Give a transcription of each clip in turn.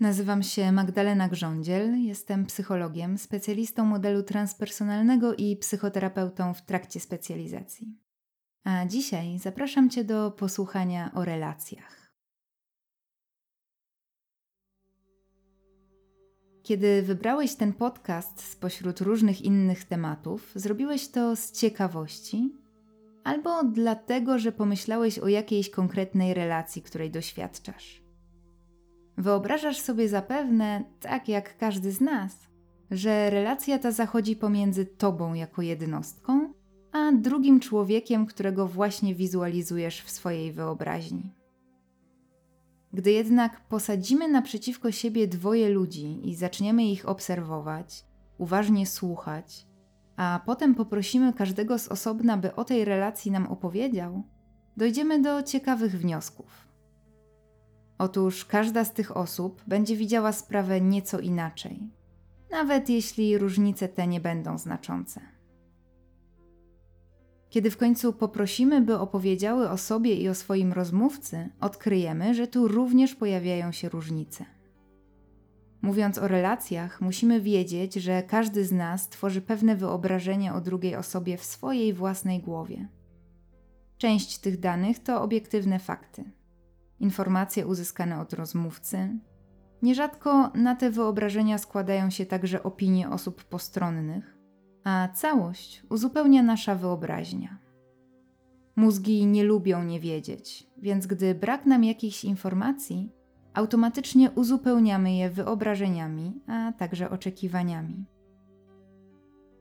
Nazywam się Magdalena Grządziel, jestem psychologiem, specjalistą modelu transpersonalnego i psychoterapeutą w trakcie specjalizacji. A dzisiaj zapraszam Cię do posłuchania o relacjach. Kiedy wybrałeś ten podcast spośród różnych innych tematów, zrobiłeś to z ciekawości albo dlatego, że pomyślałeś o jakiejś konkretnej relacji, której doświadczasz. Wyobrażasz sobie zapewne, tak jak każdy z nas, że relacja ta zachodzi pomiędzy tobą jako jednostką, a drugim człowiekiem, którego właśnie wizualizujesz w swojej wyobraźni. Gdy jednak posadzimy naprzeciwko siebie dwoje ludzi i zaczniemy ich obserwować, uważnie słuchać, a potem poprosimy każdego z osobna, by o tej relacji nam opowiedział, dojdziemy do ciekawych wniosków. Otóż każda z tych osób będzie widziała sprawę nieco inaczej, nawet jeśli różnice te nie będą znaczące. Kiedy w końcu poprosimy, by opowiedziały o sobie i o swoim rozmówcy, odkryjemy, że tu również pojawiają się różnice. Mówiąc o relacjach, musimy wiedzieć, że każdy z nas tworzy pewne wyobrażenie o drugiej osobie w swojej własnej głowie. Część tych danych to obiektywne fakty informacje uzyskane od rozmówcy. Nierzadko na te wyobrażenia składają się także opinie osób postronnych, a całość uzupełnia nasza wyobraźnia. Mózgi nie lubią nie wiedzieć, więc gdy brak nam jakichś informacji, automatycznie uzupełniamy je wyobrażeniami, a także oczekiwaniami.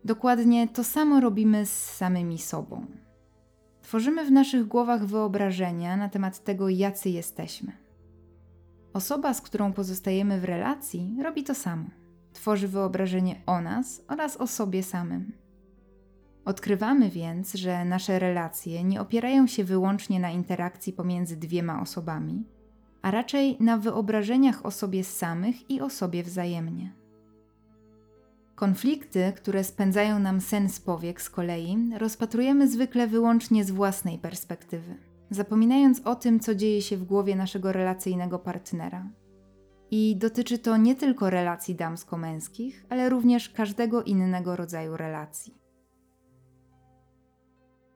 Dokładnie to samo robimy z samymi sobą. Tworzymy w naszych głowach wyobrażenia na temat tego, jacy jesteśmy. Osoba, z którą pozostajemy w relacji, robi to samo. Tworzy wyobrażenie o nas oraz o sobie samym. Odkrywamy więc, że nasze relacje nie opierają się wyłącznie na interakcji pomiędzy dwiema osobami, a raczej na wyobrażeniach o sobie samych i o sobie wzajemnie. Konflikty, które spędzają nam sen z powiek z kolei, rozpatrujemy zwykle wyłącznie z własnej perspektywy, zapominając o tym, co dzieje się w głowie naszego relacyjnego partnera. I dotyczy to nie tylko relacji damsko-męskich, ale również każdego innego rodzaju relacji.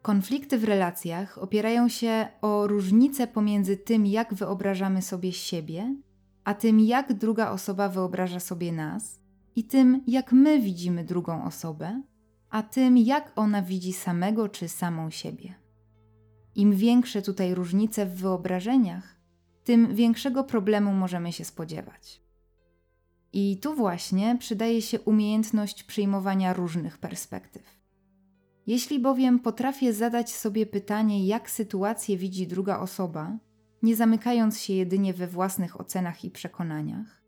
Konflikty w relacjach opierają się o różnice pomiędzy tym, jak wyobrażamy sobie siebie, a tym, jak druga osoba wyobraża sobie nas i tym, jak my widzimy drugą osobę, a tym, jak ona widzi samego czy samą siebie. Im większe tutaj różnice w wyobrażeniach, tym większego problemu możemy się spodziewać. I tu właśnie przydaje się umiejętność przyjmowania różnych perspektyw. Jeśli bowiem potrafię zadać sobie pytanie, jak sytuację widzi druga osoba, nie zamykając się jedynie we własnych ocenach i przekonaniach,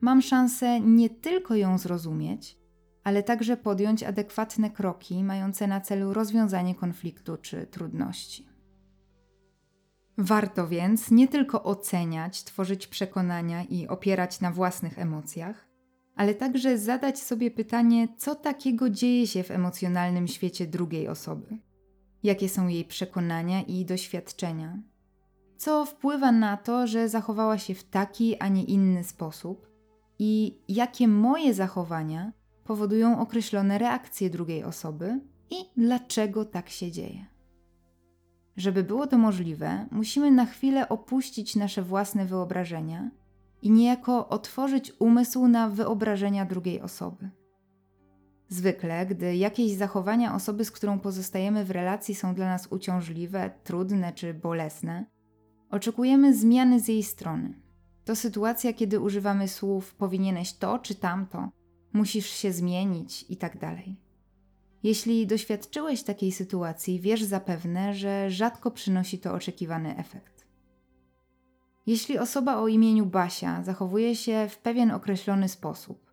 mam szansę nie tylko ją zrozumieć, ale także podjąć adekwatne kroki mające na celu rozwiązanie konfliktu czy trudności. Warto więc nie tylko oceniać, tworzyć przekonania i opierać na własnych emocjach, ale także zadać sobie pytanie, co takiego dzieje się w emocjonalnym świecie drugiej osoby, jakie są jej przekonania i doświadczenia, co wpływa na to, że zachowała się w taki, a nie inny sposób i jakie moje zachowania powodują określone reakcje drugiej osoby i dlaczego tak się dzieje. Żeby było to możliwe, musimy na chwilę opuścić nasze własne wyobrażenia i niejako otworzyć umysł na wyobrażenia drugiej osoby. Zwykle, gdy jakieś zachowania osoby, z którą pozostajemy w relacji, są dla nas uciążliwe, trudne czy bolesne, oczekujemy zmiany z jej strony to sytuacja, kiedy używamy słów powinieneś to czy tamto, musisz się zmienić i tak dalej. Jeśli doświadczyłeś takiej sytuacji, wiesz zapewne, że rzadko przynosi to oczekiwany efekt. Jeśli osoba o imieniu Basia zachowuje się w pewien określony sposób,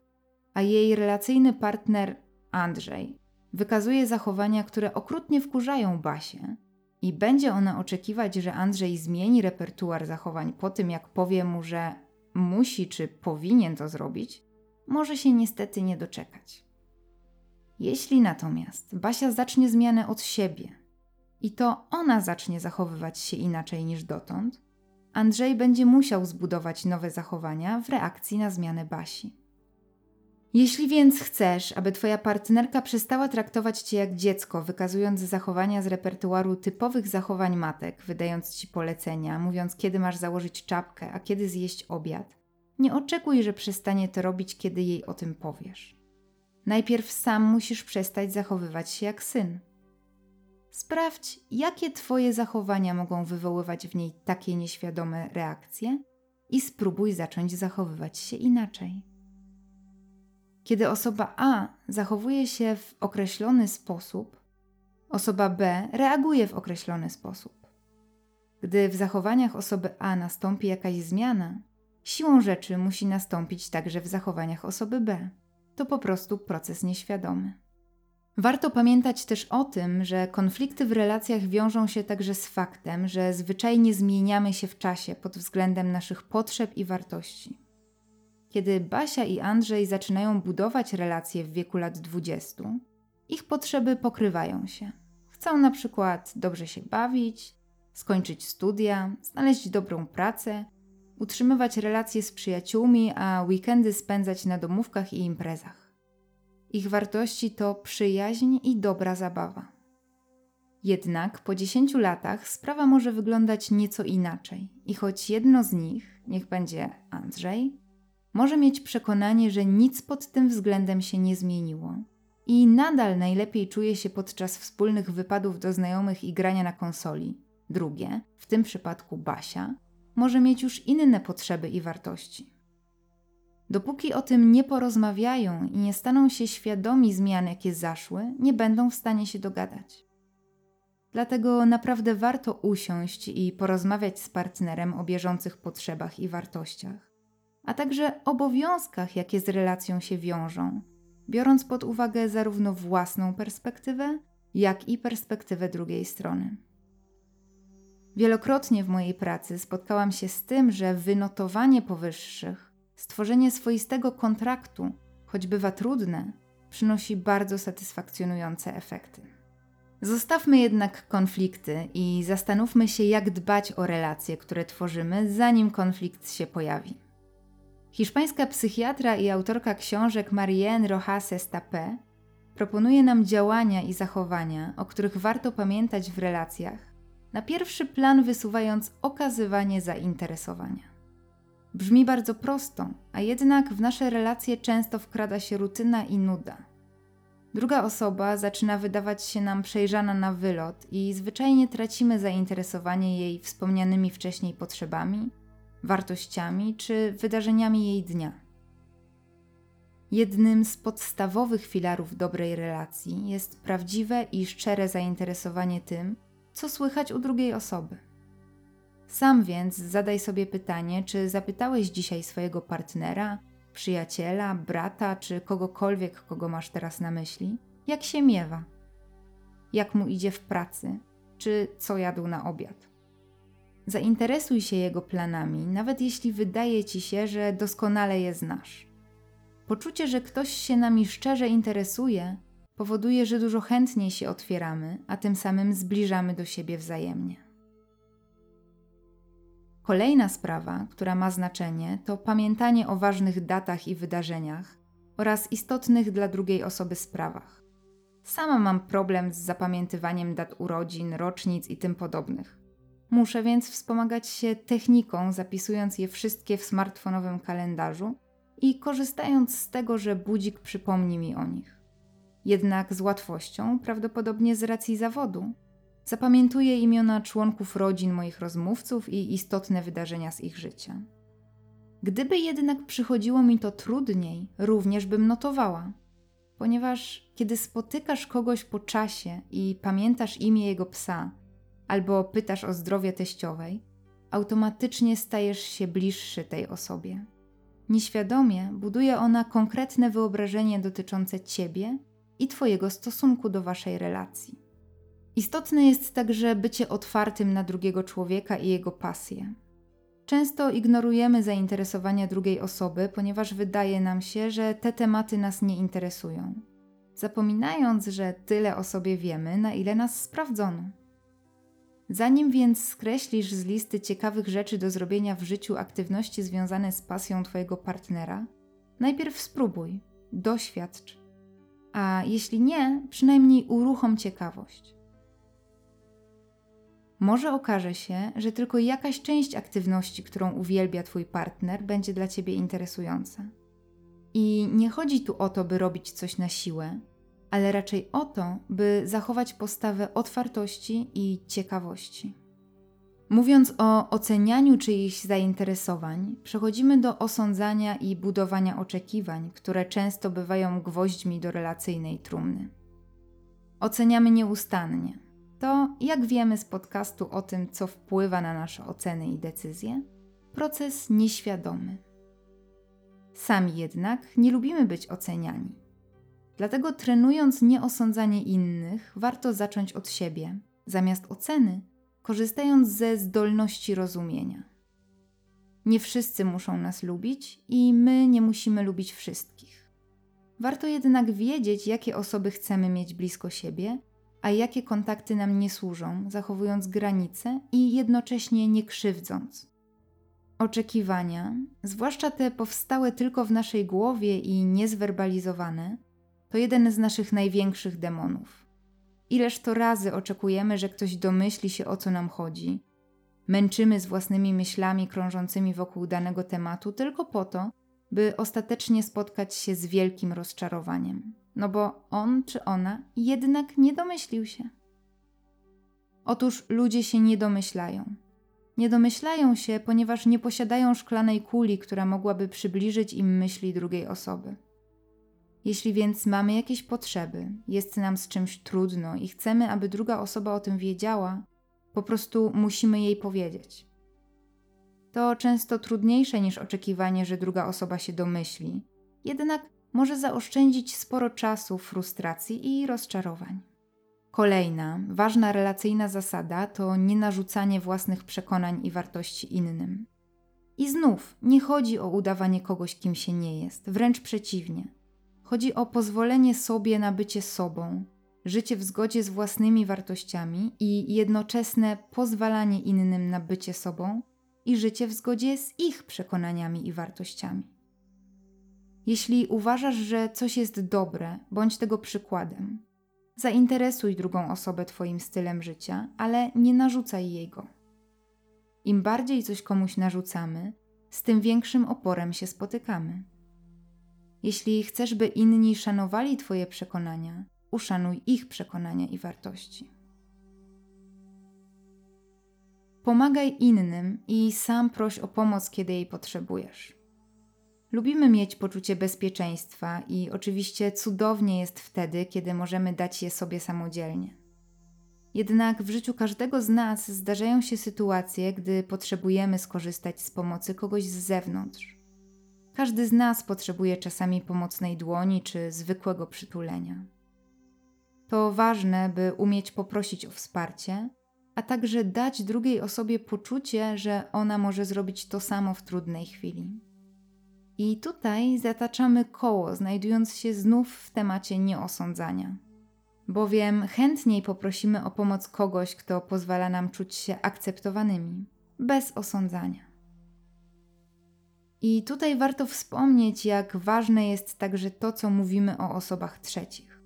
a jej relacyjny partner Andrzej wykazuje zachowania, które okrutnie wkurzają Basię, i będzie ona oczekiwać, że Andrzej zmieni repertuar zachowań po tym, jak powie mu, że musi czy powinien to zrobić, może się niestety nie doczekać. Jeśli natomiast Basia zacznie zmianę od siebie i to ona zacznie zachowywać się inaczej niż dotąd, Andrzej będzie musiał zbudować nowe zachowania w reakcji na zmianę Basi. Jeśli więc chcesz, aby Twoja partnerka przestała traktować Cię jak dziecko, wykazując zachowania z repertuaru typowych zachowań matek, wydając Ci polecenia, mówiąc kiedy masz założyć czapkę, a kiedy zjeść obiad, nie oczekuj, że przestanie to robić, kiedy jej o tym powiesz. Najpierw sam musisz przestać zachowywać się jak syn. Sprawdź, jakie Twoje zachowania mogą wywoływać w niej takie nieświadome reakcje i spróbuj zacząć zachowywać się inaczej. Kiedy osoba A zachowuje się w określony sposób, osoba B reaguje w określony sposób. Gdy w zachowaniach osoby A nastąpi jakaś zmiana, siłą rzeczy musi nastąpić także w zachowaniach osoby B. To po prostu proces nieświadomy. Warto pamiętać też o tym, że konflikty w relacjach wiążą się także z faktem, że zwyczajnie zmieniamy się w czasie pod względem naszych potrzeb i wartości. Kiedy Basia i Andrzej zaczynają budować relacje w wieku lat 20, ich potrzeby pokrywają się. Chcą na przykład dobrze się bawić, skończyć studia, znaleźć dobrą pracę, utrzymywać relacje z przyjaciółmi, a weekendy spędzać na domówkach i imprezach. Ich wartości to przyjaźń i dobra zabawa. Jednak po 10 latach sprawa może wyglądać nieco inaczej, i choć jedno z nich, niech będzie Andrzej, może mieć przekonanie, że nic pod tym względem się nie zmieniło i nadal najlepiej czuje się podczas wspólnych wypadów do znajomych i grania na konsoli. Drugie, w tym przypadku Basia, może mieć już inne potrzeby i wartości. Dopóki o tym nie porozmawiają i nie staną się świadomi zmian, jakie zaszły, nie będą w stanie się dogadać. Dlatego naprawdę warto usiąść i porozmawiać z partnerem o bieżących potrzebach i wartościach, a także obowiązkach, jakie z relacją się wiążą, biorąc pod uwagę zarówno własną perspektywę, jak i perspektywę drugiej strony. Wielokrotnie w mojej pracy spotkałam się z tym, że wynotowanie powyższych, stworzenie swoistego kontraktu, choć bywa trudne, przynosi bardzo satysfakcjonujące efekty. Zostawmy jednak konflikty i zastanówmy się, jak dbać o relacje, które tworzymy, zanim konflikt się pojawi. Hiszpańska psychiatra i autorka książek Marianne Rojas Estapé proponuje nam działania i zachowania, o których warto pamiętać w relacjach, na pierwszy plan wysuwając okazywanie zainteresowania. Brzmi bardzo prosto, a jednak w nasze relacje często wkrada się rutyna i nuda. Druga osoba zaczyna wydawać się nam przejrzana na wylot i zwyczajnie tracimy zainteresowanie jej wspomnianymi wcześniej potrzebami, wartościami czy wydarzeniami jej dnia. Jednym z podstawowych filarów dobrej relacji jest prawdziwe i szczere zainteresowanie tym, co słychać u drugiej osoby. Sam więc zadaj sobie pytanie, czy zapytałeś dzisiaj swojego partnera, przyjaciela, brata czy kogokolwiek, kogo masz teraz na myśli, jak się miewa, jak mu idzie w pracy, czy co jadł na obiad. Zainteresuj się jego planami, nawet jeśli wydaje ci się, że doskonale je znasz. Poczucie, że ktoś się nami szczerze interesuje, powoduje, że dużo chętniej się otwieramy, a tym samym zbliżamy do siebie wzajemnie. Kolejna sprawa, która ma znaczenie, to pamiętanie o ważnych datach i wydarzeniach oraz istotnych dla drugiej osoby sprawach. Sama mam problem z zapamiętywaniem dat urodzin, rocznic i tym podobnych. Muszę więc wspomagać się techniką, zapisując je wszystkie w smartfonowym kalendarzu i korzystając z tego, że budzik przypomni mi o nich. Jednak z łatwością, prawdopodobnie z racji zawodu, zapamiętuję imiona członków rodzin moich rozmówców i istotne wydarzenia z ich życia. Gdyby jednak przychodziło mi to trudniej, również bym notowała, ponieważ kiedy spotykasz kogoś po czasie i pamiętasz imię jego psa, albo pytasz o zdrowie teściowej, automatycznie stajesz się bliższy tej osobie. Nieświadomie buduje ona konkretne wyobrażenie dotyczące ciebie i Twojego stosunku do Waszej relacji. Istotne jest także bycie otwartym na drugiego człowieka i jego pasję. Często ignorujemy zainteresowania drugiej osoby, ponieważ wydaje nam się, że te tematy nas nie interesują, zapominając, że tyle o sobie wiemy, na ile nas sprawdzono. Zanim więc skreślisz z listy ciekawych rzeczy do zrobienia w życiu aktywności związane z pasją Twojego partnera, najpierw spróbuj, doświadcz. A jeśli nie, przynajmniej uruchom ciekawość. Może okaże się, że tylko jakaś część aktywności, którą uwielbia Twój partner, będzie dla Ciebie interesująca. I nie chodzi tu o to, by robić coś na siłę, ale raczej o to, by zachować postawę otwartości i ciekawości. Mówiąc o ocenianiu czyichś zainteresowań, przechodzimy do osądzania i budowania oczekiwań, które często bywają gwoźdźmi do relacyjnej trumny. Oceniamy nieustannie. To, jak wiemy z podcastu o tym, co wpływa na nasze oceny i decyzje, proces nieświadomy. Sami jednak nie lubimy być oceniani Dlatego trenując nieosądzanie innych, warto zacząć od siebie, zamiast oceny, korzystając ze zdolności rozumienia. Nie wszyscy muszą nas lubić i my nie musimy lubić wszystkich. Warto jednak wiedzieć, jakie osoby chcemy mieć blisko siebie, a jakie kontakty nam nie służą, zachowując granice i jednocześnie nie krzywdząc. Oczekiwania, zwłaszcza te powstałe tylko w naszej głowie i niezwerbalizowane, to jeden z naszych największych demonów. Ileż to razy oczekujemy, że ktoś domyśli się o co nam chodzi. Męczymy z własnymi myślami krążącymi wokół danego tematu tylko po to, by ostatecznie spotkać się z wielkim rozczarowaniem. No bo on czy ona jednak nie domyślił się. Otóż ludzie się nie domyślają. Nie domyślają się, ponieważ nie posiadają szklanej kuli, która mogłaby przybliżyć im myśli drugiej osoby. Jeśli więc mamy jakieś potrzeby, jest nam z czymś trudno i chcemy, aby druga osoba o tym wiedziała, po prostu musimy jej powiedzieć. To często trudniejsze niż oczekiwanie, że druga osoba się domyśli, jednak może zaoszczędzić sporo czasu, frustracji i rozczarowań. Kolejna, ważna relacyjna zasada to nienarzucanie własnych przekonań i wartości innym. I znów nie chodzi o udawanie kogoś, kim się nie jest, wręcz przeciwnie. Chodzi o pozwolenie sobie na bycie sobą, życie w zgodzie z własnymi wartościami i jednoczesne pozwalanie innym na bycie sobą i życie w zgodzie z ich przekonaniami i wartościami. Jeśli uważasz, że coś jest dobre, bądź tego przykładem. Zainteresuj drugą osobę Twoim stylem życia, ale nie narzucaj jego. Im bardziej coś komuś narzucamy, z tym większym oporem się spotykamy. Jeśli chcesz, by inni szanowali Twoje przekonania, uszanuj ich przekonania i wartości. Pomagaj innym i sam proś o pomoc, kiedy jej potrzebujesz. Lubimy mieć poczucie bezpieczeństwa i oczywiście cudownie jest wtedy, kiedy możemy dać je sobie samodzielnie. Jednak w życiu każdego z nas zdarzają się sytuacje, gdy potrzebujemy skorzystać z pomocy kogoś z zewnątrz. Każdy z nas potrzebuje czasami pomocnej dłoni czy zwykłego przytulenia. To ważne, by umieć poprosić o wsparcie, a także dać drugiej osobie poczucie, że ona może zrobić to samo w trudnej chwili. I tutaj zataczamy koło, znajdując się znów w temacie nieosądzania. Bowiem chętniej poprosimy o pomoc kogoś, kto pozwala nam czuć się akceptowanymi, bez osądzania. I tutaj warto wspomnieć, jak ważne jest także to, co mówimy o osobach trzecich.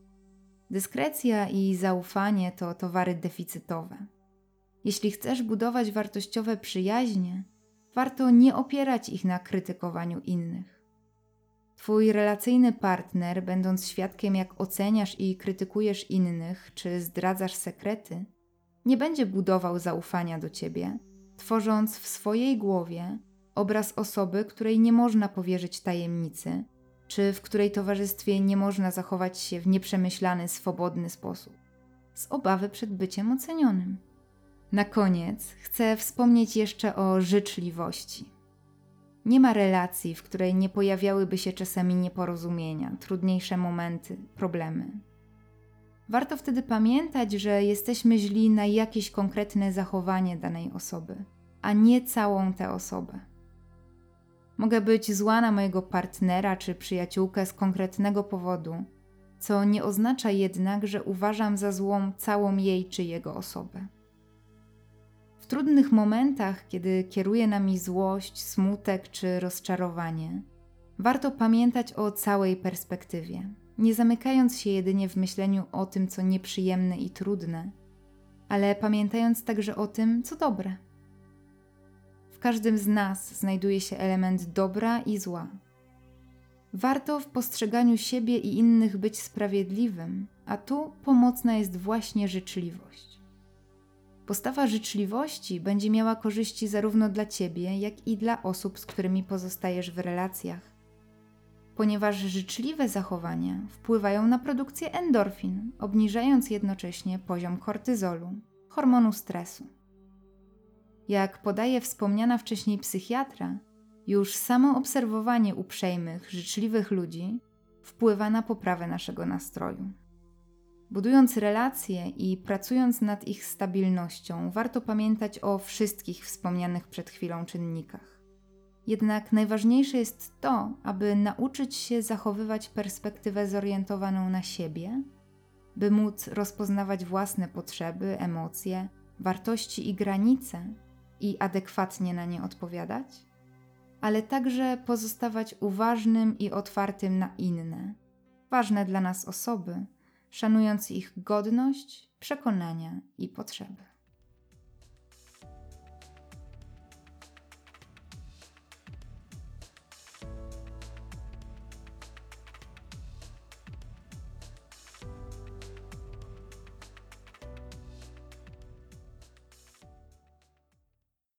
Dyskrecja i zaufanie to towary deficytowe. Jeśli chcesz budować wartościowe przyjaźnie, warto nie opierać ich na krytykowaniu innych. Twój relacyjny partner, będąc świadkiem, jak oceniasz i krytykujesz innych, czy zdradzasz sekrety, nie będzie budował zaufania do ciebie, tworząc w swojej głowie obraz osoby, której nie można powierzyć tajemnicy, czy w której towarzystwie nie można zachować się w nieprzemyślany, swobodny sposób, z obawy przed byciem ocenionym. Na koniec chcę wspomnieć jeszcze o życzliwości. Nie ma relacji, w której nie pojawiałyby się czasami nieporozumienia, trudniejsze momenty, problemy. Warto wtedy pamiętać, że jesteśmy źli na jakieś konkretne zachowanie danej osoby, a nie całą tę osobę. Mogę być zła na mojego partnera czy przyjaciółkę z konkretnego powodu, co nie oznacza jednak, że uważam za złą całą jej czy jego osobę. trudnych momentach, kiedy kieruje nami złość, smutek czy rozczarowanie, warto pamiętać o całej perspektywie, nie zamykając się jedynie w myśleniu o tym, co nieprzyjemne i trudne, ale pamiętając także o tym, co dobre. Każdym z nas znajduje się element dobra i zła. Warto w postrzeganiu siebie i innych być sprawiedliwym, a tu pomocna jest właśnie życzliwość. Postawa życzliwości będzie miała korzyści zarówno dla ciebie, jak i dla osób, z którymi pozostajesz w relacjach, ponieważ życzliwe zachowania wpływają na produkcję endorfin, obniżając jednocześnie poziom kortyzolu, hormonu stresu. Jak podaje wspomniana wcześniej psychiatra, już samo obserwowanie uprzejmych, życzliwych ludzi wpływa na poprawę naszego nastroju. Budując relacje i pracując nad ich stabilnością, warto pamiętać o wszystkich wspomnianych przed chwilą czynnikach. Jednak najważniejsze jest to, aby nauczyć się zachowywać perspektywę zorientowaną na siebie, by móc rozpoznawać własne potrzeby, emocje, wartości i granice i adekwatnie na nie odpowiadać, ale także pozostawać uważnym i otwartym na inne, ważne dla nas osoby szanując ich godność, przekonania i potrzeby.